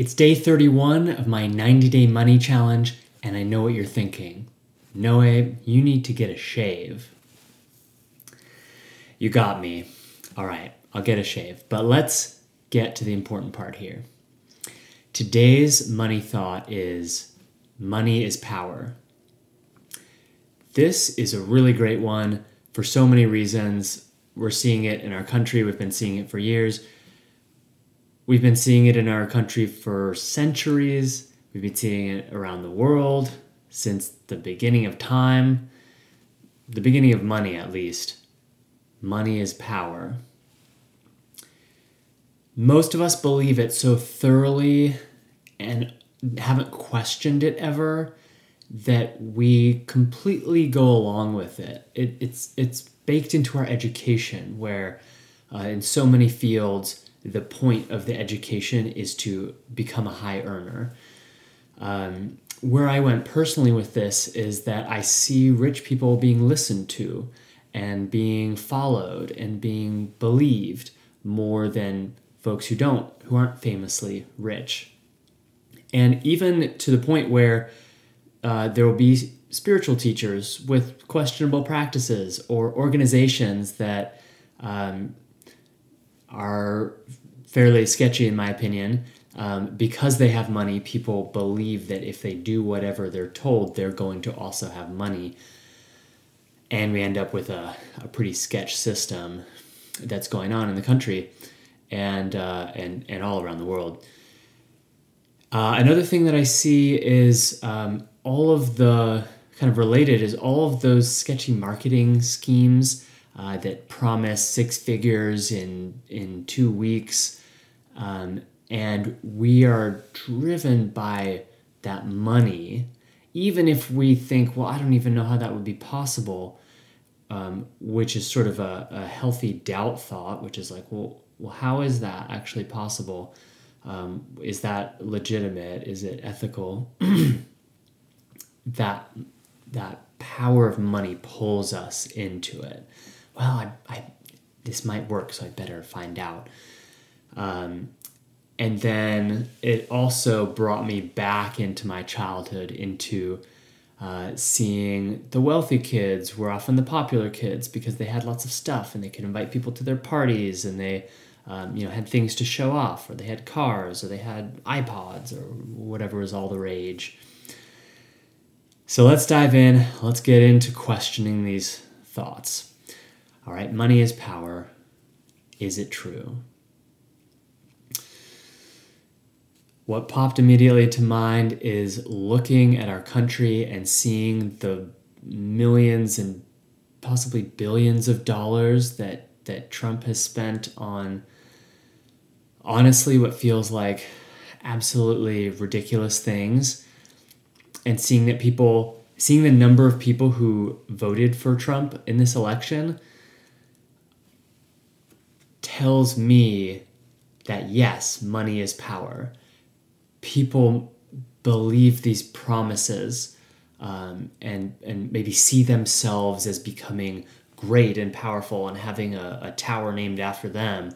It's day 31 of my 90 day money challenge, and I know what you're thinking. Noé, you need to get a shave. You got me. All right, I'll get a shave. But let's get to the important part here. Today's money thought is money is power. This is a really great one for so many reasons. We're seeing it in our country, we've been seeing it for years We've been seeing it in our country for centuries. We've been seeing it around the world since the beginning of time, the beginning of money at least. Money is power. Most of us believe it so thoroughly and haven't questioned it ever that we completely go along with it. it it's it's baked into our education where uh, in so many fields the point of the education is to become a high earner. Um, where I went personally with this is that I see rich people being listened to and being followed and being believed more than folks who don't, who aren't famously rich. And even to the point where uh, there will be spiritual teachers with questionable practices or organizations that um, are fairly sketchy in my opinion. Um, because they have money, people believe that if they do whatever they're told, they're going to also have money. And we end up with a, a pretty sketch system that's going on in the country and, uh, and, and all around the world. Uh, another thing that I see is um, all of the kind of related is all of those sketchy marketing schemes uh, that promise six figures in in two weeks, um, and we are driven by that money. Even if we think, well, I don't even know how that would be possible, um, which is sort of a, a, healthy doubt thought, which is like, well, well, how is that actually possible? Um, is that legitimate? Is it ethical? that that power of money pulls us into it well, I, I this might work, so I better find out. Um, and then it also brought me back into my childhood, into uh, seeing the wealthy kids were often the popular kids because they had lots of stuff and they could invite people to their parties and they um, you know had things to show off or they had cars or they had ipods or whatever was all the rage. So let's dive in. Let's get into questioning these thoughts all right, money is power. Is it true? What popped immediately to mind is looking at our country and seeing the millions and possibly billions of dollars that that Trump has spent on honestly what feels like absolutely ridiculous things and seeing that people seeing the number of people who voted for Trump in this election tells me that yes, money is power. People believe these promises um, and and maybe see themselves as becoming great and powerful and having a, a tower named after them.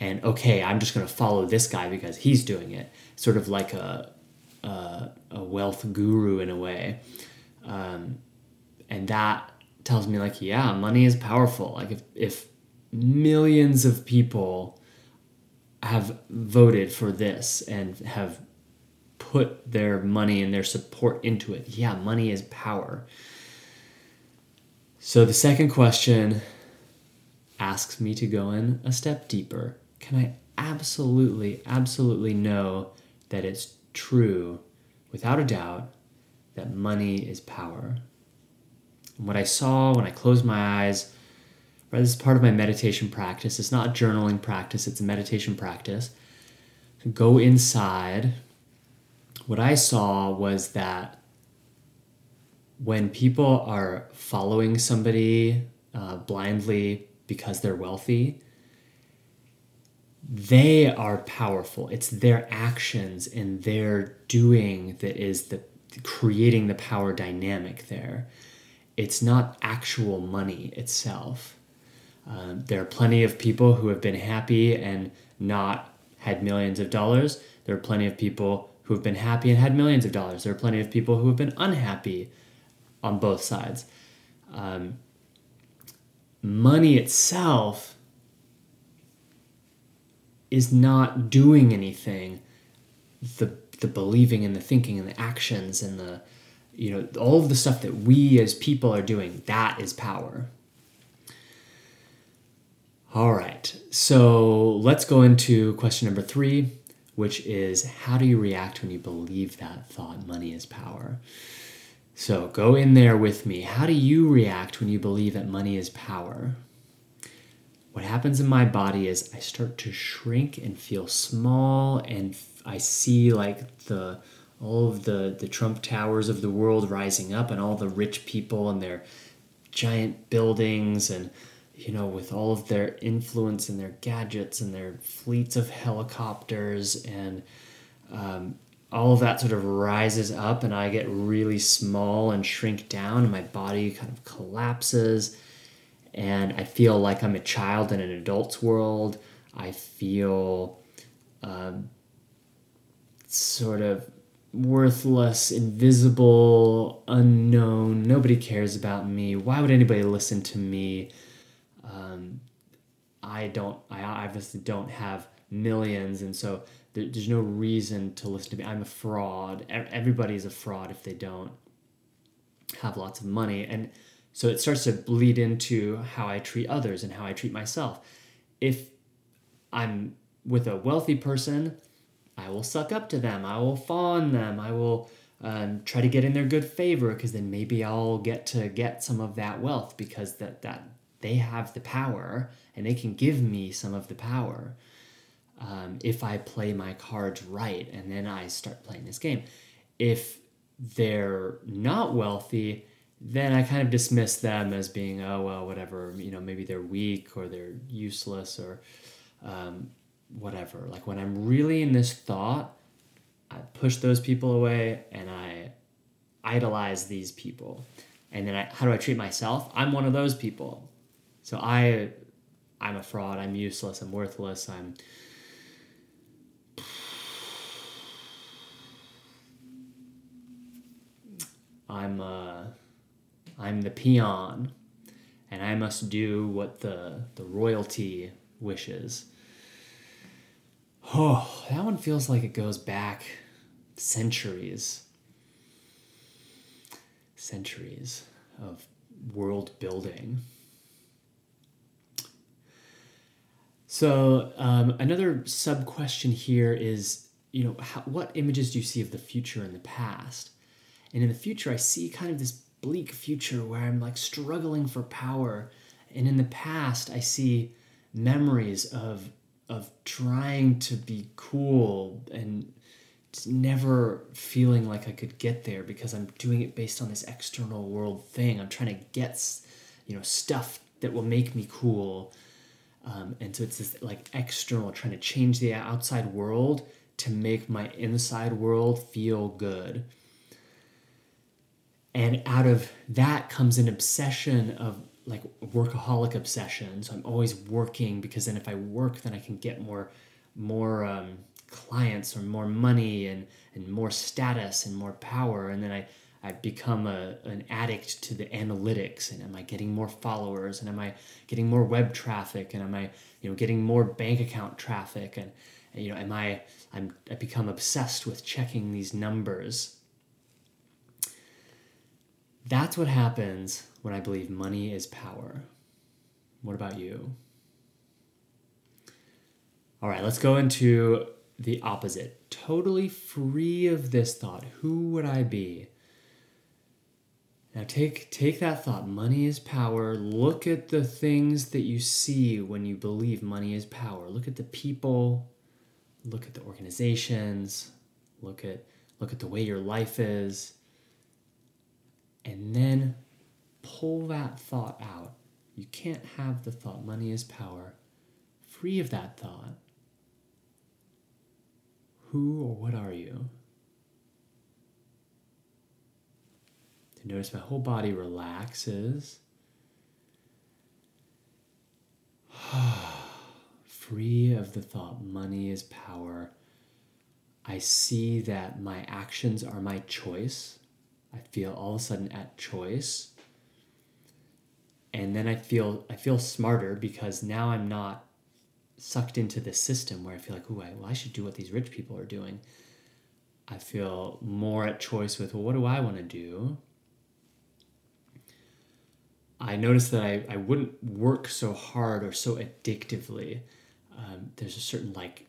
And okay, I'm just going to follow this guy because he's doing it. Sort of like a a, a wealth guru in a way, um, and that tells me like yeah, money is powerful. Like if if millions of people have voted for this and have put their money and their support into it. Yeah, money is power. So the second question asks me to go in a step deeper. Can I absolutely, absolutely know that it's true, without a doubt, that money is power? And what I saw when I closed my eyes Right, this is part of my meditation practice. It's not journaling practice, it's a meditation practice. Go inside what I saw was that when people are following somebody uh, blindly because they're wealthy, they are powerful. It's their actions and their doing that is the creating the power dynamic there. It's not actual money itself. Um, there are plenty of people who have been happy and not had millions of dollars. There are plenty of people who have been happy and had millions of dollars. There are plenty of people who have been unhappy on both sides. Um, money itself is not doing anything. The the believing and the thinking and the actions and the you know all of the stuff that we as people are doing that is power. All right. So let's go into question number 3, which is how do you react when you believe that thought money is power? So go in there with me. How do you react when you believe that money is power? What happens in my body is I start to shrink and feel small and I see like the all of the the Trump towers of the world rising up and all the rich people and their giant buildings and you know with all of their influence and their gadgets and their fleets of helicopters and um, all of that sort of rises up and I get really small and shrink down and my body kind of collapses and I feel like I'm a child in an adult's world. I feel um, sort of worthless, invisible, unknown. Nobody cares about me. Why would anybody listen to me? Um, I don't. I obviously don't have millions, and so there, there's no reason to listen to me. I'm a fraud. Everybody's a fraud if they don't have lots of money. And so it starts to bleed into how I treat others and how I treat myself. If I'm with a wealthy person, I will suck up to them. I will fawn them. I will um, try to get in their good favor because then maybe I'll get to get some of that wealth because that that they have the power and they can give me some of the power um, if I play my cards right and then I start playing this game. If they're not wealthy, then I kind of dismiss them as being, oh, well, whatever, you know, maybe they're weak or they're useless or um, whatever. Like when I'm really in this thought, I push those people away and I idolize these people. And then I, how do I treat myself? I'm one of those people. So I, I'm a fraud. I'm useless. I'm worthless. I'm, I'm uh, I'm the peon, and I must do what the the royalty wishes. Oh, that one feels like it goes back centuries. Centuries of world building. So um, another sub question here is, you know, how, what images do you see of the future and the past? And in the future, I see kind of this bleak future where I'm like struggling for power. And in the past, I see memories of of trying to be cool and never feeling like I could get there because I'm doing it based on this external world thing. I'm trying to get, you know, stuff that will make me cool. Um, and so it's this like external trying to change the outside world to make my inside world feel good. And out of that comes an obsession of like workaholic obsession. So I'm always working because then if I work, then I can get more more um, clients or more money and and more status and more power. And then I I become a, an addict to the analytics and am I getting more followers and am I getting more web traffic and am I you know getting more bank account traffic and, and you know am I I'm I become obsessed with checking these numbers that's what happens when I believe money is power. What about you? All right, let's go into the opposite. Totally free of this thought. Who would I be? Now take take that thought, money is power. Look at the things that you see when you believe money is power. Look at the people, look at the organizations, look at look at the way your life is, and then pull that thought out. You can't have the thought, money is power, free of that thought. Who or what are you? Notice my whole body relaxes. Free of the thought, money is power. I see that my actions are my choice. I feel all of a sudden at choice. And then I feel I feel smarter because now I'm not sucked into the system where I feel like, oh, I, well, I should do what these rich people are doing. I feel more at choice with, well, what do I want to do? I noticed that I, I wouldn't work so hard or so addictively. Um, there's a certain like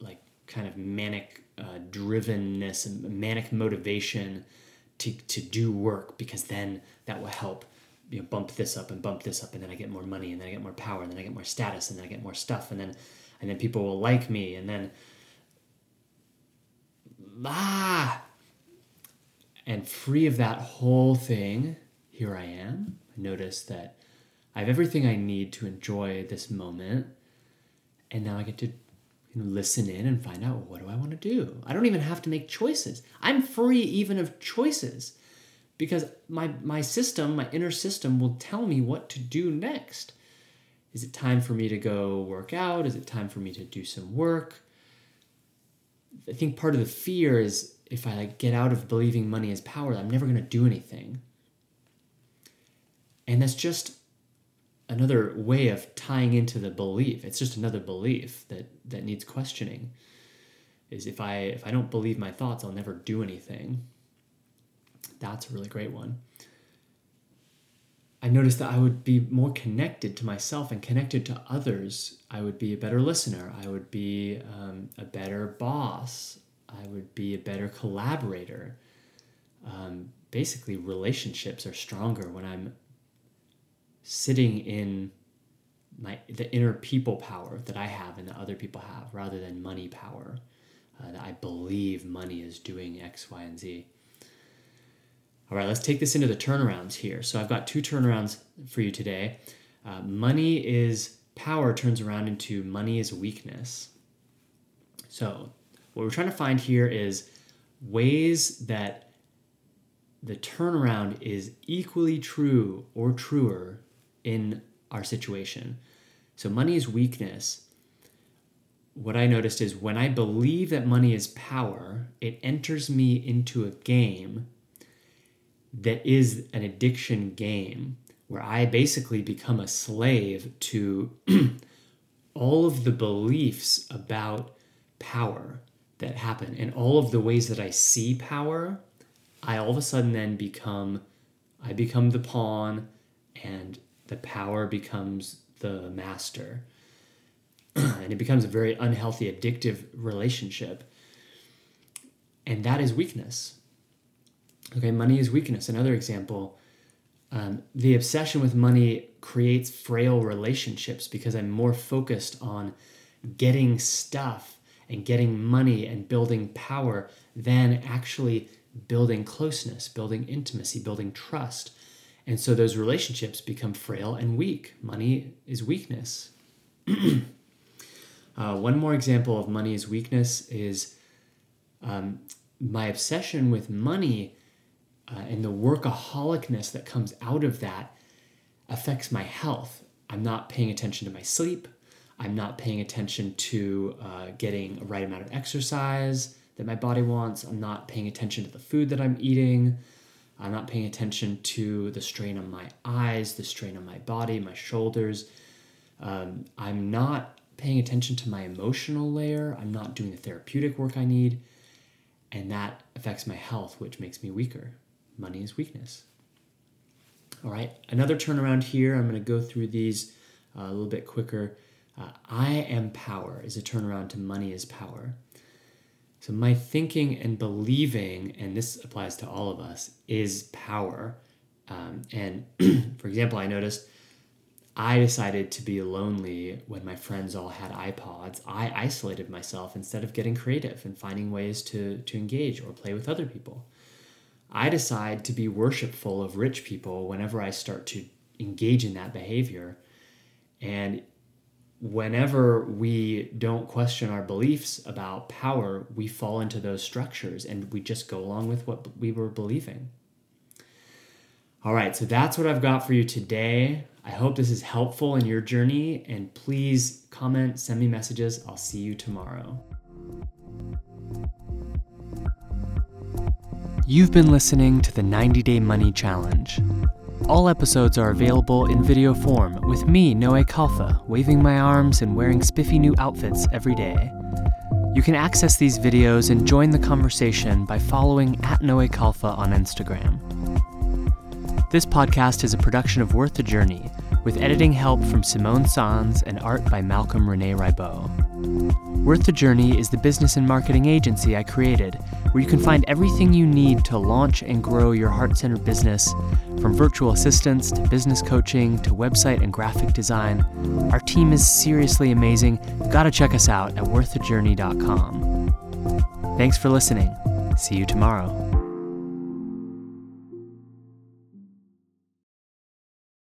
like kind of manic uh, drivenness and manic motivation to, to do work because then that will help you know bump this up and bump this up and then I get more money and then I get more power and then I get more status and then I get more stuff and then and then people will like me and then ah and free of that whole thing here I am notice that I have everything I need to enjoy this moment. And now I get to listen in and find out well, what do I want to do? I don't even have to make choices. I'm free even of choices because my, my system, my inner system, will tell me what to do next. Is it time for me to go work out? Is it time for me to do some work? I think part of the fear is if I like get out of believing money is power, I'm never going to do anything. And that's just another way of tying into the belief. It's just another belief that that needs questioning. Is if I if I don't believe my thoughts, I'll never do anything. That's a really great one. I noticed that I would be more connected to myself and connected to others. I would be a better listener. I would be um, a better boss. I would be a better collaborator. Um, basically, relationships are stronger when I'm sitting in my the inner people power that I have and that other people have, rather than money power. Uh, that I believe money is doing X, Y, and Z. All right, let's take this into the turnarounds here. So I've got two turnarounds for you today. Uh, money is power turns around into money is weakness. So what we're trying to find here is ways that the turnaround is equally true or truer in our situation. So, money is weakness. What I noticed is when I believe that money is power, it enters me into a game that is an addiction game where I basically become a slave to all of the beliefs about power that happen and all of the ways that I see power. I all of a sudden then become I become the pawn and the power becomes the master. and it becomes a very unhealthy, addictive relationship. And that is weakness. Okay, money is weakness. Another example um, the obsession with money creates frail relationships because I'm more focused on getting stuff and getting money and building power than actually building closeness, building intimacy, building trust. And so those relationships become frail and weak. Money is weakness. uh, one more example of money is weakness is um, my obsession with money uh, and the workaholicness that comes out of that affects my health. I'm not paying attention to my sleep. I'm not paying attention to uh, getting a right amount of exercise that my body wants. I'm not paying attention to the food that I'm eating. I'm not paying attention to the strain on my eyes, the strain on my body, my shoulders. Um, I'm not paying attention to my emotional layer. I'm not doing the therapeutic work I need. And that affects my health, which makes me weaker. Money is weakness. All right, another turnaround here. I'm going to go through these uh, a little bit quicker. Uh, I am power is a turnaround to money is power. So, my thinking and believing, and this applies to all of us, is power. Um, and for example, I noticed I decided to be lonely when my friends all had iPods. I isolated myself instead of getting creative and finding ways to, to engage or play with other people. I decide to be worshipful of rich people whenever I start to engage in that behavior. And whenever we don't question our beliefs about power, we fall into those structures and we just go along with what we were believing. All right, so that's what I've got for you today. I hope this is helpful in your journey, and please comment, send me messages. I'll see you tomorrow. You've been listening to the 90 Day Money Challenge. All episodes are available in video form with me, Noé Khalfa, waving my arms and wearing spiffy new outfits every day. You can access these videos and join the conversation by following at Noé Khalfa on Instagram. This podcast is a production of Worth the Journey, with editing help from Simone Sans and art by Malcolm Rene Ribot. Worth the Journey is the business and marketing agency I created, where you can find everything you need to launch and grow your heart centered business, from virtual assistants to business coaching to website and graphic design. Our team is seriously amazing. Got to check us out at worththejourney.com. Thanks for listening. See you tomorrow.